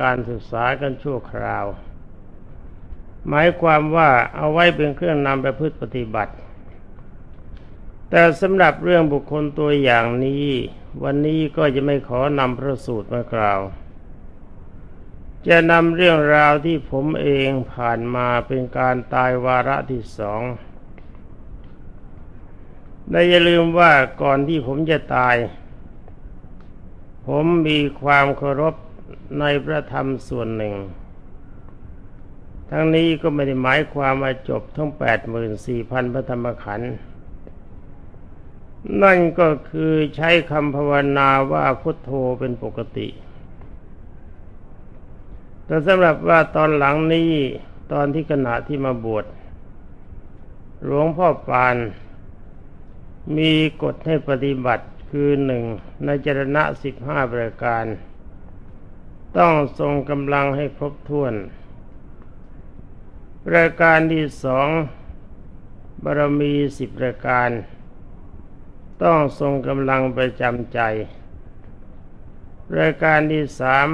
การศึกษากันชั่วคราว หมายความว่าเอาไว้เป็นเครื่องนำไปพฤติปฏิบัติ แต่สำหรับเรื่องบุคคลตัวอย่างนี้ วันนี้ก็จะไม่ขอนำพระสูตรมากล่าว จะนำเรื่องราวที่ผมเองผ่านมาเป็นการตายวาระที่สองและอย่าลืมว่าก่อนที่ผมจะตาย ผมมีความเคารพ ในพระธรรมส่วนหนึ่ง ทั้งนี้ก็ไม่ได้หมายความว่าจบทั้งแปดหมื่นสี่พันพระธรรมขันธ์นั่นก็คือใช้คำภาวนาว่าพุทโธเป็นปกติ แต่สำหรับว่าตอนหลังนี้ตอนที่ขณะที่มาบวชหลวงพ่อปานมีกฎให้ปฏิบัติคือหนึ่งในจรณะสิบห้าประการ ต้องทรงกำลังให้ครบถ้วนประการที่สองบารมีสิบประการ ต้องทรงกำลังประจำใจ รายการที่สาม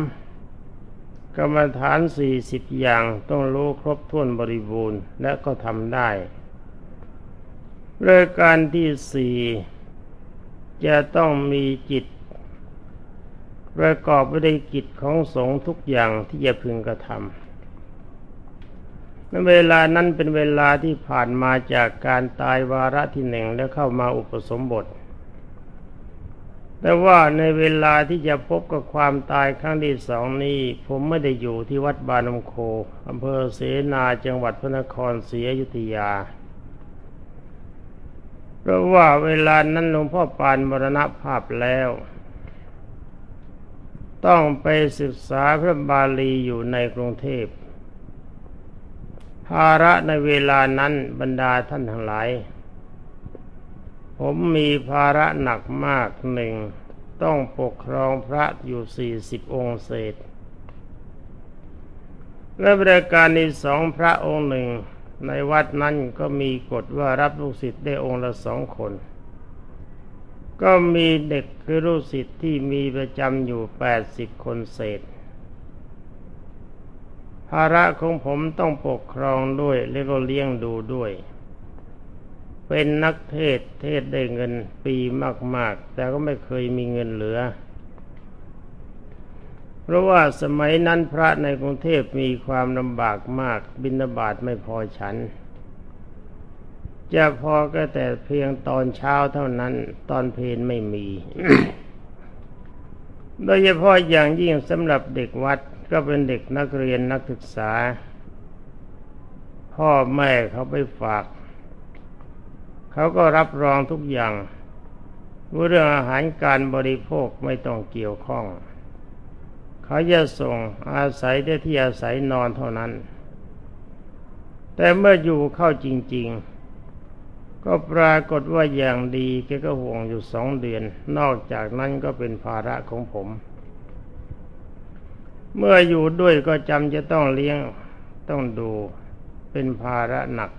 กรรมฐานสี่สิบอย่างต้องรู้ครบถ้วนบริบูรณ์และก็ทำได้รายการที่สี่จะต้องมีจิต ประกอบไปด้วยกิจของสงฆ์ทุกอย่างที่จะพึงกระทำในเวลานั้นเป็นเวลาที่ผ่านมาจากการตายวาระที่หนึ่งแล้วเข้ามาอุปสมบท แต่ว่าในเวลาที่จะพบกับความตายครั้งที่สองนี้ ผมไม่ได้อยู่ที่วัดบานมโคอำเภอเสนาจังหวัดพระนครศรีอยุธยาเพราะว่าเวลานั้นหลวงพ่อปานมรณภาพแล้ว ต้องไปศึกษาพระบาลีอยู่ในกรุงเทพ ภาระในเวลานั้นบรรดาท่านทั้งหลาย ผมมีภาระหนักมากหนึ่ง ต้องปกครองพระอยู่สี่สิบองค์เศษ และบริการในสองพระองค์หนึ่ง ในวัดนั้นก็มีกฎว่ารับลูกศิษย์ได้องค์ละสองคน ก็มีเด็กคือลูกศิษย์ที่มีประจำอยู่แปดสิบคนเศษ ภาระของผมต้องปกครองด้วยและก็เลี้ยงดูด้วย เป็นนักเทศเทศได้เงินปีมาก ๆ แต่ก็ไม่เคยมีเงินเหลือ เพราะว่าสมัยนั้นพระในกรุงเทพมีความลำบากมากบิณฑบาตไม่พอฉัน จะพอก็แต่เพียงตอนเช้าเท่านั้น ตอนเพลนไม่มี โดยเฉพาะอย่างยิ่งสำหรับเด็กวัดก็เป็นเด็กนักเรียนนักศึกษา พ่อแม่เขาไปฝาก เขาก็รับรองทุกอย่างว่าเรื่องอาหารการบริโภคไม่ต้องเกี่ยวข้อง เขาจะส่งอาศัยได้ที่อาศัยนอนเท่านั้น แต่เมื่ออยู่เข้าจริง ๆ ก็ปรากฏว่าอย่างดีแกก็ห่วงอยู่สองเดือน นอกจากนั้นก็เป็นภาระของผม เมื่ออยู่ด้วยก็จำจะต้องเลี้ยงต้องดูเป็นภาระหนัก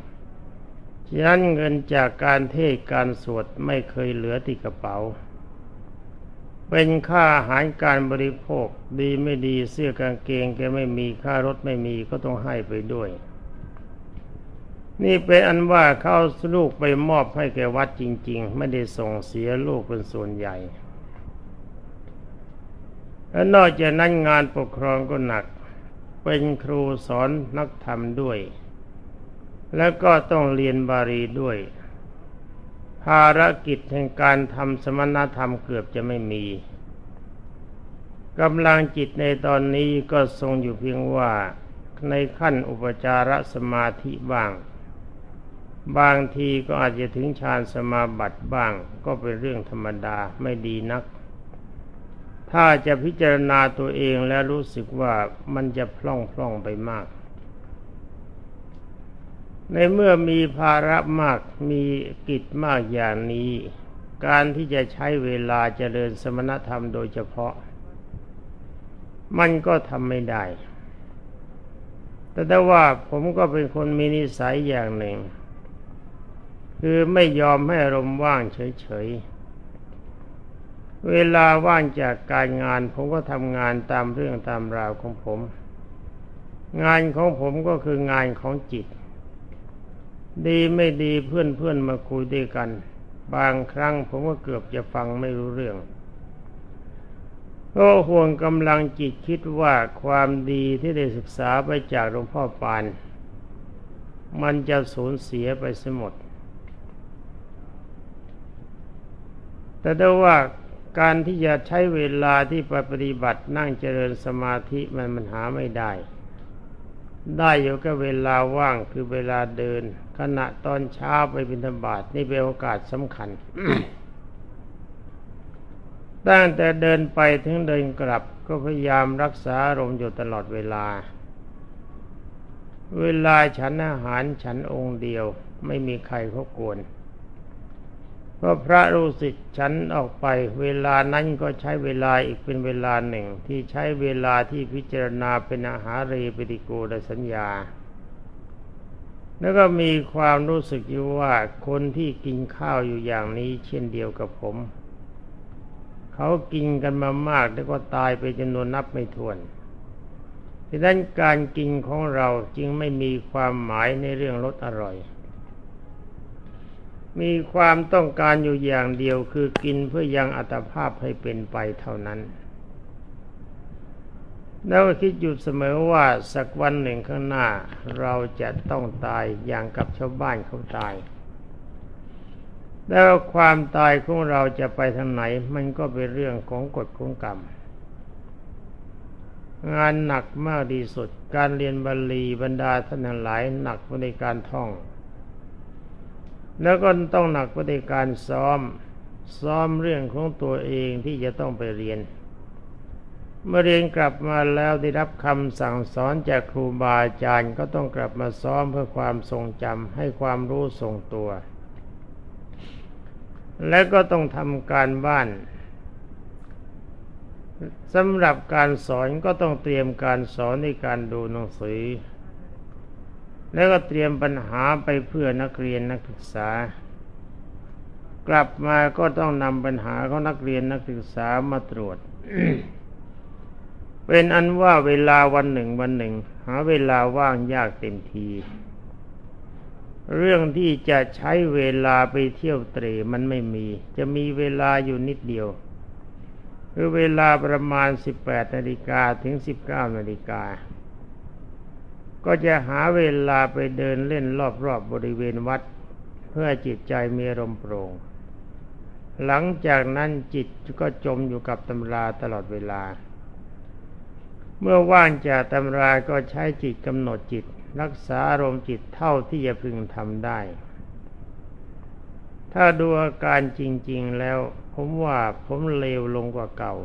ฉะนั้นเงินจากการเทศการสวดไม่เคยเหลือติดกระเป๋า เป็นค่าอาหารการบริโภคดีไม่ดีเสื้อกางเกงแกไม่มีค่ารถไม่มีก็ต้องให้ไปด้วย นี่เป็นอันว่าเขาลูกไปมอบให้แกวัดจริง ๆ ไม่ได้ส่งเสียลูกเป็นส่วนใหญ่ และนอกจากนั้นงานปกครองก็หนัก เป็นครูสอนนักธรรมด้วย แล้วก็ต้องเรียนบาลีด้วย ภารกิจแห่งการทำสมณธรรมเกือบจะไม่มีกำลังจิตในตอนนี้ก็ทรงอยู่เพียงว่าในขั้นอุปจารสมาธิบ้าง บางทีก็อาจจะถึงฌานสมาบัติบ้าง ก็เป็นเรื่องธรรมดาไม่ดีนัก ถ้าจะพิจารณาตัวเองแล้วรู้สึกว่ามันจะพล่องพล่องไปมาก ในเมื่อมีภาระมากมีกิจมากอย่างนี้ การที่จะใช้เวลาเจริญสมณธรรมโดยเฉพาะ มันก็ทำไม่ได้ แต่ถ้าว่าผมก็เป็นคนมีนิสัยอย่างหนึ่ง คือไม่ยอมให้อารมณ์ว่างเฉยๆ เวลาว่างจากการงาน ผมก็ทำงานตามเรื่องตามราวของผม งานของผมก็คืองานของจิต ดีไม่ดีเพื่อนเพื่อนมาคุยด้วยกัน บางครั้งผมก็เกือบจะฟังไม่รู้เรื่องก็ห่วงกำลังจิตคิดว่าความดีที่ได้ศึกษาไปจากหลวงพ่อปาน มันจะสูญเสียไปเสียหมด แต่ได้ว่าการที่จะใช้เวลาที่ปปฏิบัตินั่งเจริญสมาธิมันมันหาไม่ได้ ได้อยู่ก็เวลาว่างคือเวลาเดิน ขณะตอนเช้าไปบิณฑบาตนี่เป็นโอกาสสำคัญตั้งแต่เดินไปถึงเดินกลับก็พยายามรักษาอารมณ์อยู่ตลอดเวลา เวลาฉันอาหารฉันองค์เดียวไม่มีใครเขากวน พราะพระรู้สิทธิ์ฉันออกไป เวลานั้นก็ใช้เวลาอีกเป็นเวลาหนึ่ง ที่ใช้เวลาที่พิจารณาเป็นอาหารเรปฏิโกดสัญญา แล้วก็มีความรู้สึกอยู่ว่าคนที่กินข้าวอยู่อย่างนี้เช่นเดียวกับผม เขากินกันมามากแล้วก็ตายไปจำนวนนับไม่ถ้วนดังนั้นการกินของเราจึงไม่มีความหมายในเรื่องรสอร่อย มีความต้องการอยู่อย่างเดียวคือกินเพื่อยังอัตภาพให้เป็นไปเท่านั้น แล้วคิดอยู่เสมอว่าสักวันหนึ่งข้างหน้า เราจะต้องตายอย่างกับชาวบ้านเขาตาย แล้วความตายของเราจะไปทางไหน มันก็เป็นเรื่องของกฎของกรรม งานหนักมากที่สุด การเรียนบาลีบรรดาท่านหลายหนักในการท่อง แล้วก็ต้องหนักในการซ้อม ซ้อมเรื่องของตัวเองที่จะต้องไปเรียน เมื่อเรียนกลับมาแล้วได้รับคำสั่งสอนจากครูบาอาจารย์ก็ต้องกลับมาซ้อมเพื่อความทรงจำให้ความรู้ทรงตัว และก็ต้องทำการบ้านสำหรับการสอนก็ต้องเตรียมการสอนในการดูหนังสือ แล้วก็เตรียมปัญหาไปเพื่อนักเรียนนักศึกษา กลับมาก็ต้องนำปัญหาของนักเรียนนักศึกษามาตรวจ เป็นอันว่าเวลาวันหนึ่งวันหนึ่ง หาเวลาว่างยากเต็มที เรื่องที่จะใช้เวลาไปเที่ยวเตรมันไม่มี จะมีเวลาอยู่นิดเดียวคือเวลาประมาณ 18นาฬิกาถึง 19นาฬิกา ก็จะหาเวลาไปเดินเล่นรอบๆบบริเวณวัด เพื่อจิตใจมีอารมณ์โปร่ง หลังจากนั้นจิตก็จมอยู่กับตำราตลอดเวลา เมื่อว่างจากตำราก็ใช้จิตกำหนดจิต รักษาอารมณ์จิตเท่าที่จะพึงทำได้ ถ้าดูอาการจริง ๆแล้ว ผมว่าผมเลวลงกว่าเก่า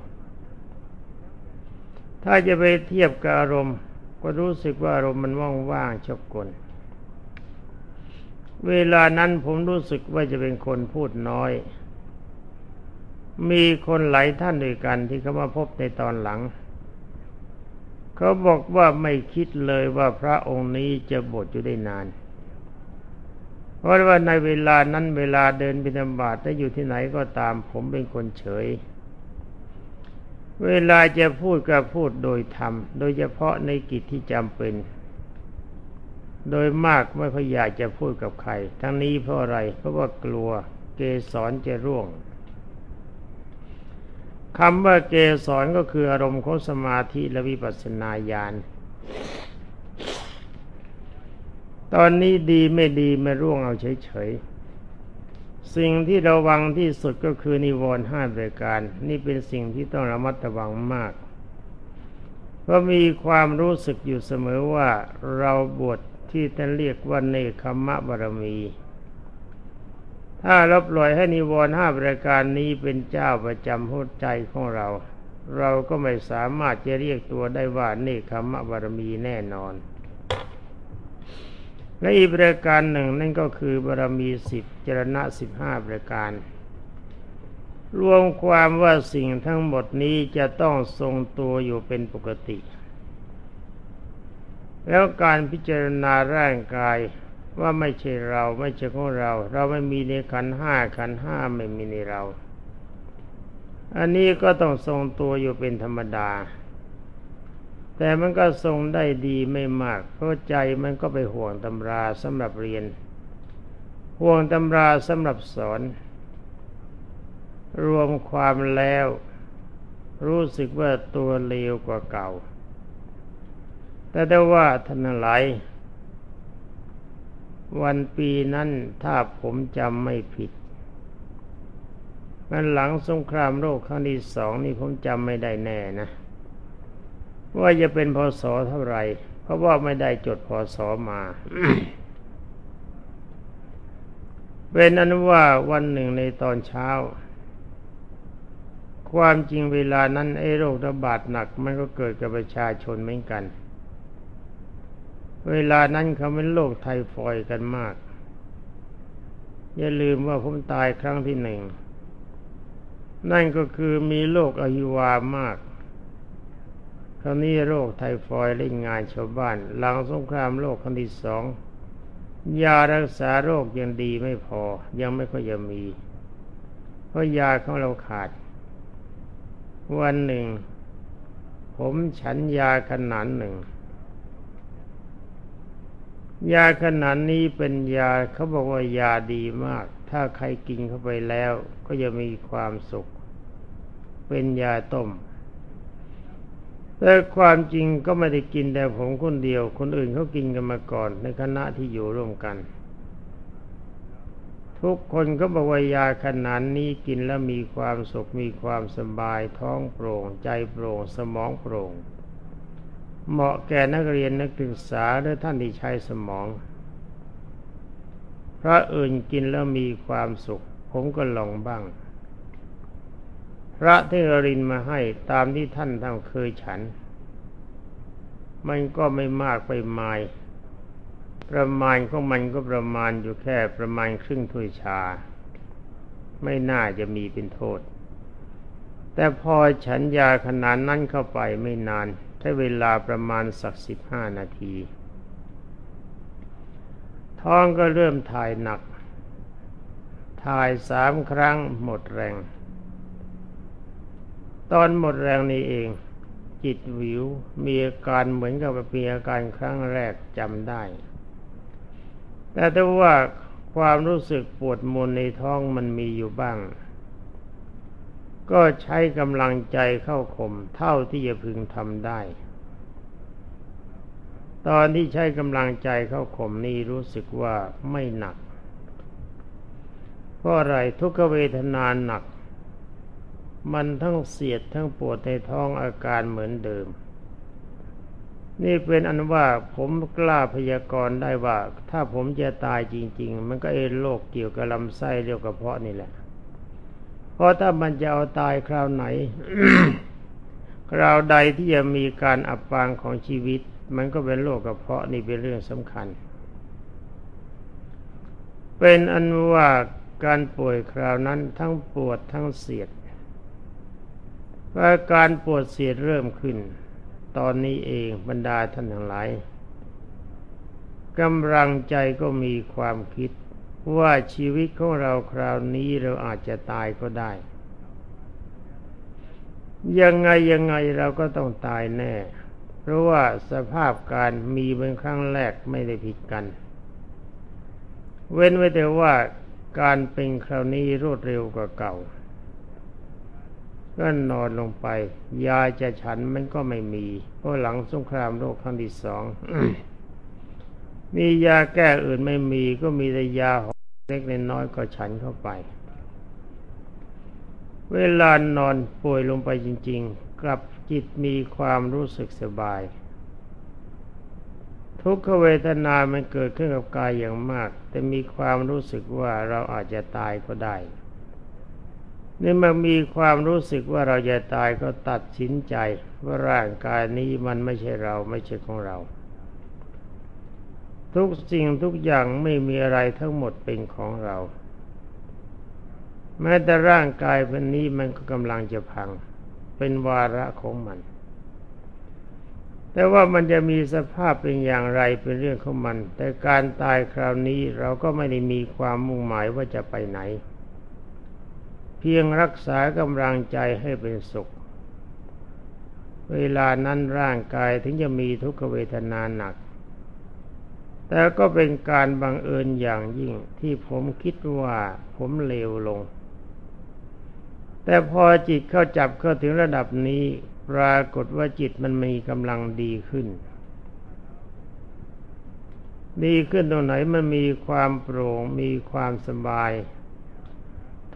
ถ้าจะไปเทียบกับอารมณ์ ก็รู้สึกว่าอารมณ์มันว่างๆชอบกลเวลานั้นผมรู้สึกว่าจะเป็นคนพูดน้อย มีคนหลายท่านด้วยกันที่เขามาพบในตอนหลัง เขาบอกว่าไม่คิดเลยว่าพระองค์นี้จะบวชอยู่ได้นาน เพราะว่าในเวลานั้นเวลาเดินบิณฑบาตถ้าอยู่ที่ไหนก็ตาม ผมเป็นคนเฉย เวลาจะพูดก็พูดโดยธรรม โดยเฉพาะในกิจที่จำเป็น โดยมากไม่ค่อยอยากจะพูดกับใคร ทั้งนี้เพราะอะไร เพราะว่ากลัวเกสรจะร่วงคำว่าเกสรก็คืออารมณ์ของสมาธิและวิปัสสนาญาณ ตอนนี้ดีไม่ดีไม่ร่วงเอาเฉยๆ สิ่งที่ระวังที่สุดก็คือนิวรณ์ห้าประการ นี่เป็นสิ่งที่ต้องระมัดระวังมาก เพราะมีความรู้สึกอยู่เสมอว่าเราบวชที่ท่านเรียกว่าเนคขมะบารมี ถ้าเราปล่อยให้นิวรณ์ห้าประการนี้เป็นเจ้าประจำหัวใจของเรา เราก็ไม่สามารถจะเรียกตัวได้ว่าเนคขมะบารมีแน่นอน และอีกประการหนึ่งนั่นก็คือบารมีสิบจรณะสิบห้าประการ รวมความว่าสิ่งทั้งหมดนี้จะต้องทรงตัวอยู่เป็นปกติ แล้วการพิจารณาร่างกายว่าไม่ใช่เราไม่ใช่ของเรา เราไม่มีในขันห้าขันห้าไม่มีในเรา อันนี้ก็ต้องทรงตัวอยู่เป็นธรรมดา แต่มันก็ทรงได้ดีไม่มาก เพราะใจมันก็ไปห่วงตำราสำหรับเรียน ห่วงตำราสำหรับสอน รวมความแล้ว รู้สึกว่าตัวเลวกว่าเก่า แต่ได้ว่าท่านหลายวันปีนั้นถ้าผมจำไม่ผิด มันหลังสงครามโลกครั้งที่สองนี่ผมจำไม่ได้แน่นะ ว่าจะเป็นพศเท่าไหร่ เพราะว่าไม่ได้จดพศมาเป็นอนุว่าวันหนึ่งในตอนเช้า ความจริงเวลานั้นไอ้โรคระบาดหนัก มันก็เกิดกับประชาชนเหมือนกัน เวลานั้นเขาเป็นโรคไทฟอยกันมาก อย่าลืมว่าผมตายครั้งที่หนึ่ง นั่นก็คือมีโรคอหิวามาก คราวนี้โรคไทฟอยด์เล่นงานชาวบ้าน หลังสงครามโลกครั้งที่สองยารักษาโรคยังดีไม่พอ ยังไม่ค่อยจะมี เพราะยาของเราขาด วันหนึ่ง ผมฉันยาขนาดหนึ่ง ยาขนาดนี้เป็นยาเขาบอกว่ายาดีมาก ถ้าใครกินเข้าไปแล้วก็จะมีความสุข เป็นยาต้ม แต่ความจริงก็ไม่ได้กินแต่ผมคนเดียว คนอื่นเขากินกันมาก่อน ในคณะที่อยู่ร่วมกัน ทุกคนก็บอกว่ายาขนาดนี้กินแล้วมีความสุขมีความสบายท้องโปร่ง ใจโปร่ง สมองโปร่ง เหมาะแก่นักเรียนนักศึกษาหรือท่านที่ใช้สมองพระอื่นกินแล้วมีความสุข ผมก็ลองบ้าง พระที่รินมาให้ตามที่ท่านท่าเคยฉัน มันก็ไม่มากไปมาย ประมาณของมันก็ประมาณอยู่แค่ประมาณครึ่งถ้วยชา ไม่น่าจะมีเป็นโทษ แต่พอฉันยาขนาดนั้นเข้าไปไม่นานใช้เวลาประมาณสักสิบห้านาที ท้องก็เริ่มถ่ายหนัก ถ่ายสามครั้งหมดแรง ตอนหมดแรงนี้เอง จิตวิวมีอาการเหมือนกับมีอาการครั้งแรกจำได้ แต่ถ้าว่าความรู้สึกปวดมนในท้องมันมีอยู่บ้าง ก็ใช้กำลังใจเข้าข่มเท่าที่จะพึงทำได้ ตอนที่ใช้กำลังใจเข้าข่มนี้รู้สึกว่าไม่หนัก เพราะอะไรทุกขเวทนานหนัก มันทั้งเสียดทั้งปวดในท้องอาการเหมือนเดิม นี่เป็นอันว่าผมกล้าพยากรณ์ได้ว่า ถ้าผมจะตายจริง ๆ มันก็เอโรคเกี่ยวกับลำไส้เรียวกระเพาะนี่แหละ เพราะถ้ามันจะเอาตายคราวไหน คราวใดที่จะมีการอับปางของชีวิต มันก็เป็นโรคกระเพาะนี่เป็นเรื่องสำคัญ เป็นอันว่าการป่วยคราวนั้นทั้งปวดทั้งเสียด ว่าการปวดเสียดเริ่มขึ้น ตอนนี้เองบรรดาท่านทั้งหลายกำลังใจก็มีความคิดว่าชีวิตของเราคราวนี้เราอาจจะตายก็ได้ ยังไงยังไงเราก็ต้องตายแน่ เพราะว่าสภาพการมีเป็นครั้งแรกไม่ได้ผิดกัน เว้นไว้แต่ว่าการเป็นคราวนี้รวดเร็วกว่าเก่า ก็นอนลงไป ยาจะฉันมันก็ไม่มี เพราะหลังสงครามโลกครั้งที่สองมียาแก้อื่นไม่มี ก็มีแต่ยาเล็กน้อยก็ฉันเข้าไป เวลานอนป่วยลงไปจริง ๆ กลับจิตมีความรู้สึกสบาย ทุกขเวทนามันเกิดขึ้นกับกายอย่างมาก แต่มีความรู้สึกว่าเราอาจจะตายก็ได้ นี่มันมีความรู้สึกว่าเราจะตายก็ตัดสินใจ ว่าร่างกายนี้มันไม่ใช่เราไม่ใช่ของเรา ทุกสิ่งทุกอย่างไม่มีอะไรทั้งหมดเป็นของเรา แม้แต่ร่างกายพันนี้มันก็กำลังจะพัง เป็นวาระของมัน แต่ว่ามันจะมีสภาพเป็นอย่างไรเป็นเรื่องของมัน แต่การตายคราวนี้เราก็ไม่ได้มีความมุ่งหมายว่าจะไปไหน เพียงรักษากำลังใจให้เป็นสุข เวลานั้นร่างกายถึงจะมีทุกขเวทนาหนัก แต่ก็เป็นการบังเอิญอย่างยิ่งที่ผมคิดว่าผมเลวลง แต่พอจิตเข้าจับเข้าถึงระดับนี้ปรากฏว่าจิตมันมีกำลังดีขึ้น ดีขึ้นตรงไหนมันมีความโปร่งมีความสบาย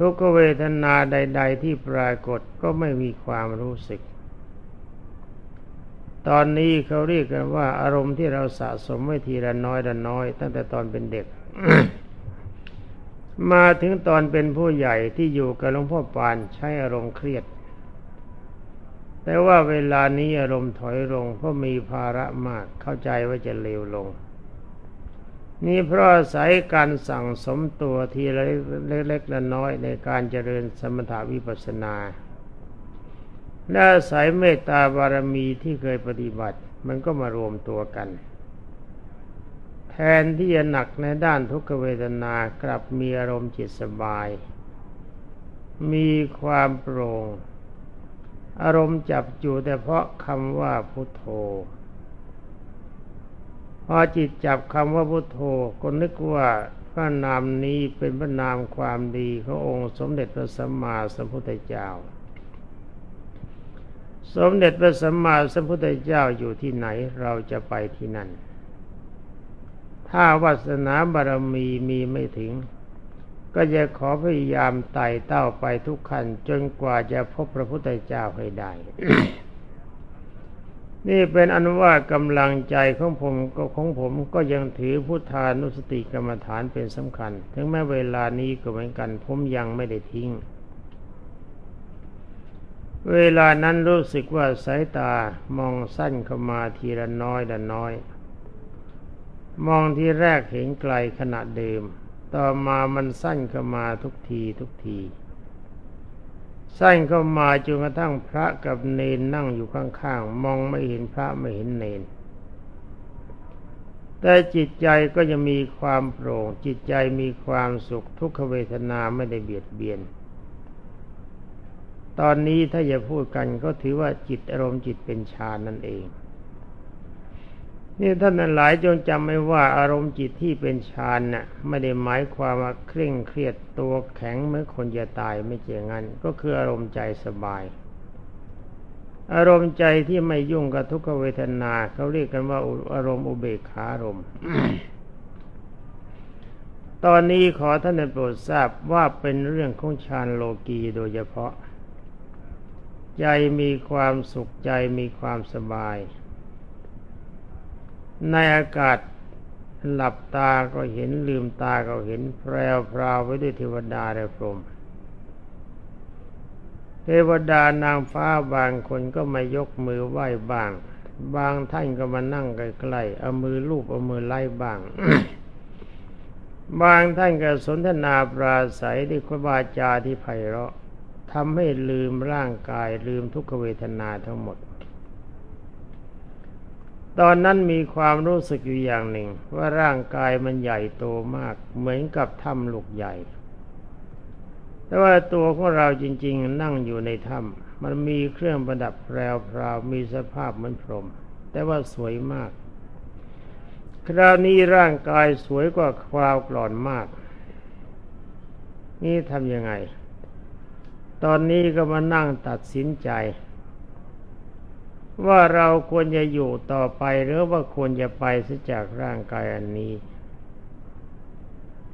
ทุกเวทนาใด ๆ ที่ปรากฏก็ไม่มีความรู้สึก ตอนนี้เขาเรียกกันว่า อารมณ์ที่เราสะสมไว้ทีละน้อยละน้อย ตั้งแต่ตอนเป็นเด็ก มาถึงตอนเป็นผู้ใหญ่ที่อยู่กับหลวงพ่อปานใช้อารมณ์เครียด แต่ว่าเวลานี้อารมณ์ถอยลงเพราะมีภาระมากเข้าใจว่าจะเลวลง นี่เพราะอาศัยการสั่งสมตัวทีละเล็กๆละน้อยในการเจริญสมถาวิปัสสนาและอาศัยเมตตาบารมีที่เคยปฏิบัติ มันก็มารวมตัวกัน แทนที่จะหนักในด้านทุกขเวทนากลับมีอารมณ์จิตสบาย มีความโปร่ง อารมณ์จับอยู่แต่เพราะคำว่าพุทโธ อจิตจับคำว่าพุทโธก็นึกว่าพระนามนี้เป็นพระนามความดีขององค์สมเด็จพระสัมมาสัมพุทธเจ้า สมเด็จพระสัมมาสัมพุทธเจ้าอยู่ที่ไหนเราจะไปที่นั่น ถ้าวาสนาบารมีมีไม่ถึง ก็จะขอพยายามไต่เต้าไปทุกขันจนกว่าจะพบพระพุทธเจ้าให้ได้ นี่เป็นอนุว่ากำลังใจของผมก็ของผมก็ยังถือพุทธานุสติกรรมฐานเป็นสำคัญ ถึงแม้เวลานี้ก็เหมือนกัน ผมยังไม่ได้ทิ้ง เวลานั้นรู้สึกว่าสายตามองสั้นเข้ามาทีละน้อยละน้อย มองที่แรกเห็นไกลขณะเดิม ต่อมามันสั้นเข้ามาทุกทีทุกที สั้นเข้ามาจนกระทั่งพระกับเนนนั่งอยู่ข้างๆ มองไม่เห็นพระไม่เห็นเนน แต่จิตใจก็ยังมีความโปร่ง จิตใจมีความสุขทุกขเวทนาไม่ได้เบียดเบียน ตอนนี้ถ้าจะพูดกันก็ถือว่าจิตอารมณ์จิตเป็นฌานนั่นเอง นี่ท่านนั้นหลายจงจำไว้ว่าอารมณ์จิตที่เป็นฌานน่ะไม่ได้หมายความว่าเคร่งเครียดตัวแข็งเมื่อคนจะตายไม่เจงั้น ก็คืออารมณ์ใจสบาย อารมณ์ใจที่ไม่ยุ่งกับทุกขเวทนาเขาเรียกกันว่าอารมณ์อุเบกขารมตอนนี้ขอท่านโปรดทราบว่าเป็นเรื่องของฌานโลกีโดยเฉพาะ ใจมีความสุขใจมีความสบาย ในอากาศหลับตาก็เห็นลืมตาก็เห็นแพรวพราวไว้ด้วยเทวดาและพรหมเทวดานางฟ้าบางคนก็มายกมือไหว้บ้าง บางท่านก็มานั่งใกล้ๆเอามือลูบเอามือไล่บ้าง บางท่านก็สนทนาปราศัยด้วยควาจาที่ไพเราะทำให้ลืมร่างกายลืมทุกขเวทนาทั้งหมด ตอนนั้นมีความรู้สึกอยู่อย่างหนึ่ง ว่าร่างกายมันใหญ่โตมาก เหมือนกับถ้ำลูกใหญ่ แต่ว่าตัวของเราจริง ๆ นั่งอยู่ในถ้ำมันมีเครื่องประดับแพรวๆมีสภาพเหมือนพรหมแต่ว่าสวยมาก คราวนี้ร่างกายสวยกว่าคราวก่อนมาก นี่ทำยังไง ตอนนี้ก็มานั่งตัดสินใจ ว่าเราควรจะอยู่ต่อไปหรือว่าควรจะไปเสียจากร่างกายอันนี้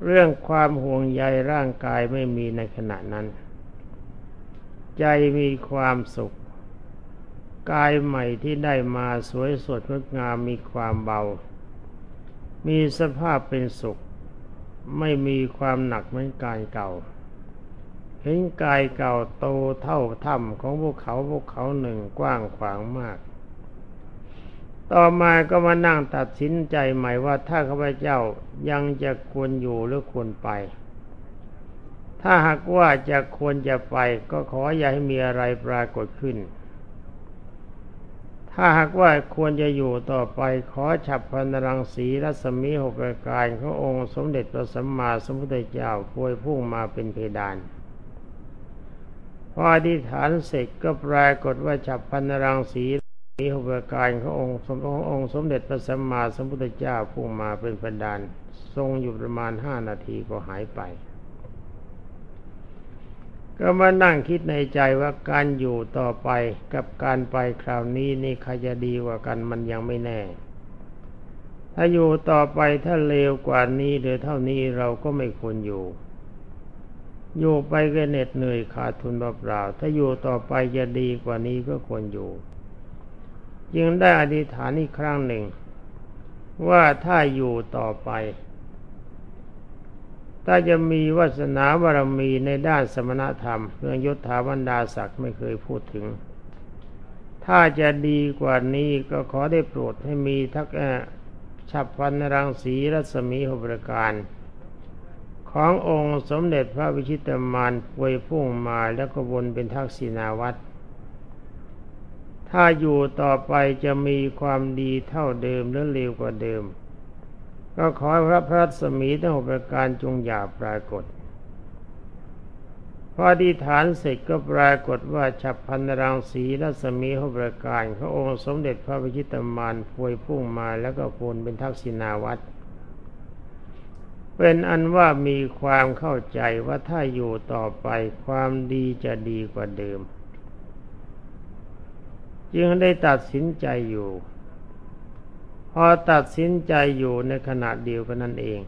เรื่องความห่วงใยร่างกายไม่มีในขณะนั้น ใจมีความสุข กายใหม่ที่ได้มาสวยสดงดงามมีความเบา มีสภาพเป็นสุข ไม่มีความหนักเหมือนกายเก่า เห็นกายเก่าโตเท่าถ้ำของพวกเขาพวกเขาหนึ่งกว้างขวางมาก ต่อมาก็มานั่งตัดสินใจใหม่ว่าถ้าข้าพเจ้ายังจะควรอยู่หรือควรไป ถ้าหากว่าจะควรจะไป ก็ขออย่าให้มีอะไรปรากฏขึ้น ถ้าหากว่าควรจะอยู่ต่อไปขอฉับพันรังสีรัศมีหกประการขององค์สมเด็จพระสัมมาสัมพุทธเจ้าพวยพุ่งมาเป็นเพดาน พออธิษฐานเสร็จก็ปรากฏว่าจับพันรังสีสีหุบการขององค์สมององค์สมเด็จพระสัมมาสัมพุทธเจ้าพุ่งมาเป็นประดาน ทรงอยู่ประมาณห้านาทีก็หายไป ก็มานั่งคิดในใจว่าการอยู่ต่อไปกับการไปคราวนี้นี่ใครจะดีกว่ากันมันยังไม่แน่ ถ้าอยู่ต่อไปถ้าเลวกว่านี้หรือเท่านี้เราก็ไม่ควรอยู่ อยู่ไปก็เหน็ดเหนื่อยขาดทุนเปล่าๆถ้าอยู่ต่อไปจะดีกว่านี้ก็ควรอยู่ จึงได้อธิษฐานอีกครั้งหนึ่ง ว่าถ้าอยู่ต่อไป ถ้าจะมีวาสนาบารมีในด้านสมณธรรม เรื่องยศถาบรรดาศักดิ์ไม่เคยพูดถึง ถ้าจะดีกว่านี้ก็ขอได้โปรดให้มีทักฉับพันรังสีรัศมีหประการ ขององค์สมเด็จพระวิชิตมารปวยพุ่งมาแล้วก็วนเป็นทักษิณาวัตรถ้าอยู่ต่อไปจะมีความดีเท่าเดิมหรือเลวกว่าเดิม ก็ขอพระพระสมีทั้งหกประการจงอย่าปรากฏพออธิษฐานเสร็จก็ปรากฏว่าฉับพันรังสีรัศมีหกประการพระองค์สมเด็จพระวิชิตมารพวยพุ่งมาแล้วก็โนเป็นทักษิณาวัตร เป็นอันว่ามีความเข้าใจว่าถ้าอยู่ต่อไปความดีจะดีกว่าเดิม จึงได้ตัดสินใจอยู่ พอตัดสินใจอยู่ในขณะเดียวกันนั่นเอง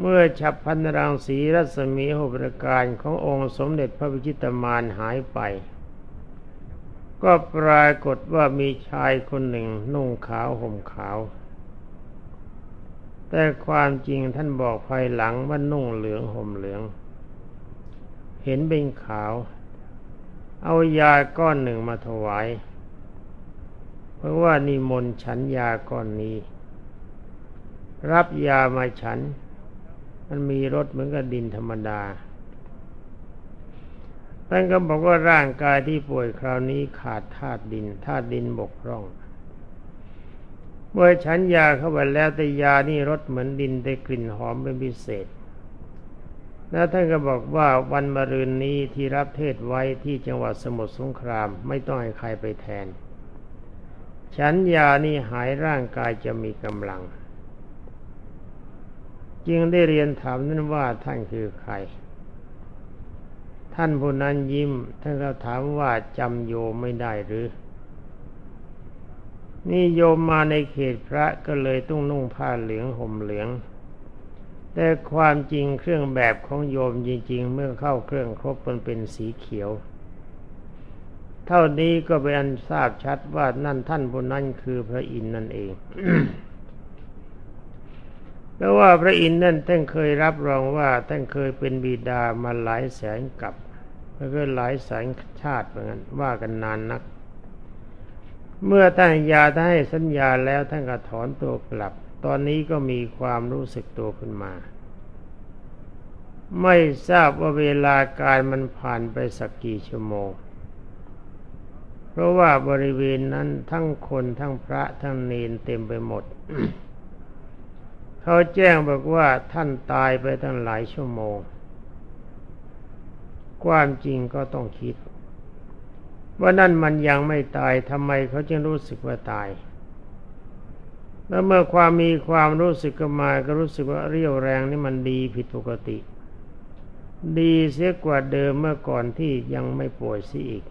เมื่อฉับพันรังสีรัศมีหประการขององค์สมเด็จพระวิชิตมารหายไป ก็ปรากฏว่ามีชายคนหนึ่งนุ่งขาวห่มขาว แต่ความจริงท่านบอกภายหลังว่านุ่งเหลืองห่มเหลือง เห็นเป็นขาว เอายาก้อนหนึ่งมาถวาย เพราะว่านิมนต์ฉันยาก้อนนี้ รับยามาฉัน มันมีรสเหมือนกับดินธรรมดาท่านก็บอกว่าร่างกายที่ป่วยคราวนี้ขาดธาตุดินธาตุดินบกพร่อง เมื่อฉันยาเข้าไปแล้วแต่ยานี่รสเหมือนดินแต่กลิ่นหอมเป็นพิเศษแล้วท่านก็บอกว่าวันมะรืนนี้ที่รับเทศไว้ที่จังหวัดสมุทรสงครามไม่ต้องให้ใครไปแทน ฉันยานี่หายร่างกายจะมีกำลัง จึงได้เรียนถามนั้นว่าท่านคือใคร ท่านผู้นั้นยิ้ม ท่านก็ถามว่าจำโยไม่ได้หรือ นี่โยมมาในเขตพระก็เลยต้องนุ่งผ้าเหลืองห่มเหลือง แต่ความจริงเครื่องแบบของโยมจริง ๆ เมื่อเข้าเครื่องครบมันเป็นสีเขียว เท่านี้ก็เป็นอันทราบชัดว่านั่นท่านบนนั้นคือพระอินทร์นั่นเองแล้ว่าพระอินทร์นั่นท่านเคยรับรองว่าท่านเคยเป็นบิดามาหลายแสนกับแล้วก็หลายแสนชาติเหมือนกันว่ากันนานนัก เมื่อท่านยาท่านให้สัญญาแล้วท่านก็ถอนตัวกลับ ตอนนี้ก็มีความรู้สึกตัวขึ้นมา ไม่ทราบว่าเวลาการมันผ่านไปสักกี่ชั่วโมง เพราะว่าบริเวณนั้นทั้งคนทั้งพระทั้งเนนเต็มไปหมด เขาแจ้งบอกว่าท่านตายไปตั้งหลายชั่วโมง ความจริงก็ต้องคิด ว่านั่นมันยังไม่ตายทำไมเขาจึงรู้สึกว่าตาย แล้วเมื่อความมีความรู้สึกก็มาก็รู้สึกว่าเรี่ยวแรงนี่มันดีผิดปกติ ดีเสียกว่าเดิมเมื่อก่อนที่ยังไม่ป่วยสิอีก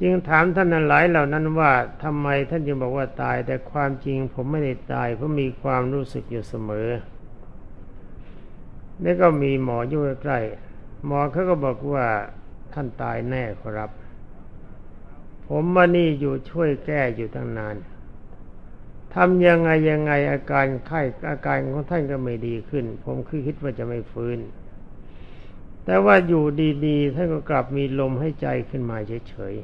จึงถามท่านนันหลายเหล่านั้นว่าทำไมท่านจึงบอกว่าตาย แต่ความจริงผมไม่ได้ตายเพราะมีความรู้สึกอยู่เสมอนี่ก็มีหมออยู่ใกล้หมอเขาก็บอกว่า ท่านตายแน่ครับ ผมมานี่อยู่ช่วยแก้อยู่ตั้งนานทำยังไงยังไงอาการไข้อาการของท่านก็ไม่ดีขึ้น ผมคือคิดว่าจะไม่ฟื้น แต่ว่าอยู่ดีๆท่านก็กลับมีลมให้ใจขึ้นมาเฉย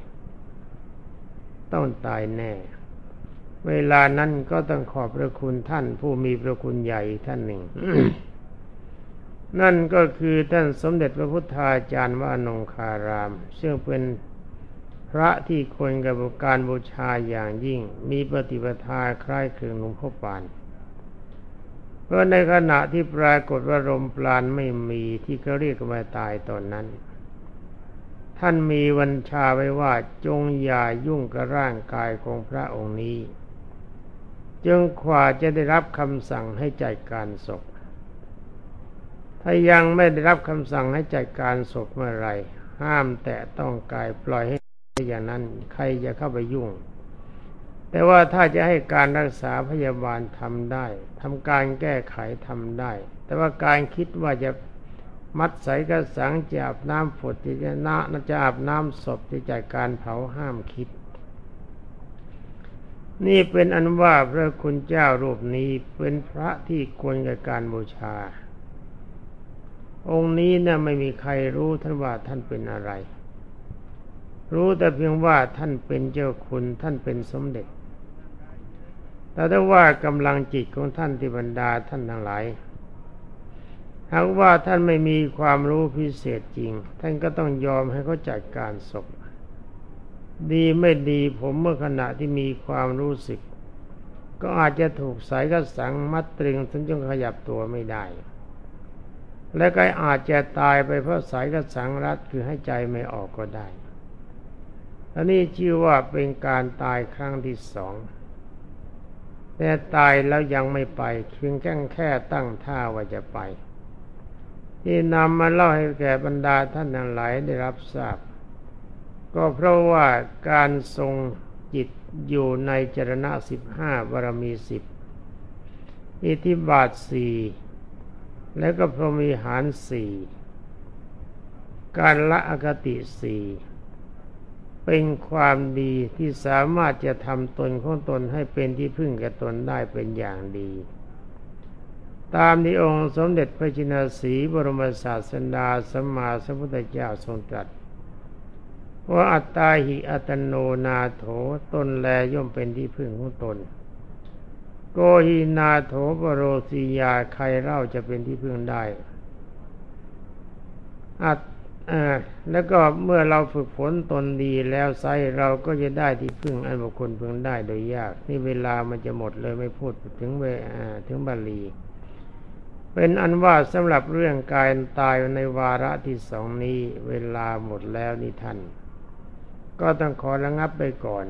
ๆ ต้องตายแน่ เวลานั้นก็ต้องขอบพระคุณท่านผู้มีพระคุณใหญ่ท่านหนึ่ง นั่นก็คือท่านสมเด็จพระพุทธาจารย์วานงคาราม ซึ่งเป็นพระที่ควรกับการบูชาอย่างยิ่ง มีปฏิปทาคล้ายคลึงหลวงพ่อปาน เพราะในขณะที่ปรากฏว่าลมปราณไม่มีที่เขาเรียกว่าตายตอนนั้น ท่านมีวัญชาไว้ว่าจงอย่ายุ่งกับร่างกายของพระองค์นี้ จึงขวาจะได้รับคำสั่งให้จัดการศพ ถ้ายังไม่ได้รับคำสั่งให้จัดการศพเมื่อไรห้ามแตะต้องกายปล่อยให้อย่างนั้น ใครจะเข้าไปยุ่ง แต่ว่าถ้าจะให้การรักษาพยาบาลทำได้ทำการแก้ไขทำได้ แต่ว่าการคิดว่าจะมัดใส่กระสังจะอาบน้ำฝดจะนะจะอาบน้ำศพจะจัดการเผาห้ามคิด นี่เป็นอันว่าพระคุณเจ้ารูปนี้เป็นพระที่ควรกับการบูชา องค์นี้นะ่ะไม่มีใครรู้ท่านว่าท่านเป็นอะไร รู้แต่เพียงว่าท่านเป็นเจ้าคุณท่านเป็นสมเด็จ แต่ถ้าว่ากำลังจิตของท่านที่บรรดาท่านทั้งหลายหากว่าท่านไม่มีความรู้พิเศษจริง ท่านก็ต้องยอมให้เขาจัดการศพ ดีไม่ดีผมเมื่อขณะที่มีความรู้สึก ก็อาจจะถูกสายกระสังมัดตรึงจนจนขยับตัวไม่ได้ และก็อาจจะตายไปเพราะสายกระสังรัดคือให้ใจไม่ออกก็ได้อันนี้ชื่อว่าเป็นการตายครั้งที่สองแต่ตายแล้วยังไม่ไปเพียงแค่แค่ตั้งท่าว่าจะไป ที่นำมาเล่าให้แก่บรรดาท่านทั้งหลายได้รับทราบ ก็เพราะว่าการทรงจิตอยู่ในจรณะสิบห้าบารมีสิบอิทธิบาทสี่ แล้วก็พรหมีหารสี่การละอคติสี่เป็นความดีที่สามารถจะทำตนของตนให้เป็นที่พึ่งแก่ตนได้เป็นอย่างดี ตามที่องค์สมเด็จพระจินสีบรมศาสดาสัมมาสัมพุทธเจ้าทรงตรัสว่าอัตตาหิอัตโนนาโถตนแลย่อมเป็นที่พึ่งของตน โกหินาโถปโรสียาใครเล่าจะเป็นที่พึ่งได้อัตแล้วก็เมื่อเราฝึกฝนตนดีแล้วไซเราก็จะได้ที่พึ่งอันบุคคลพึงได้โดยยาก นี่เวลามันจะหมดเลยไม่พูดถึงเวถึงบาลีเป็นอันว่าสำหรับเรื่องการตายในวาระที่สองนี้ เวลาหมดแล้วนี่ท่าน ก็ต้องขอระงับไปก่อน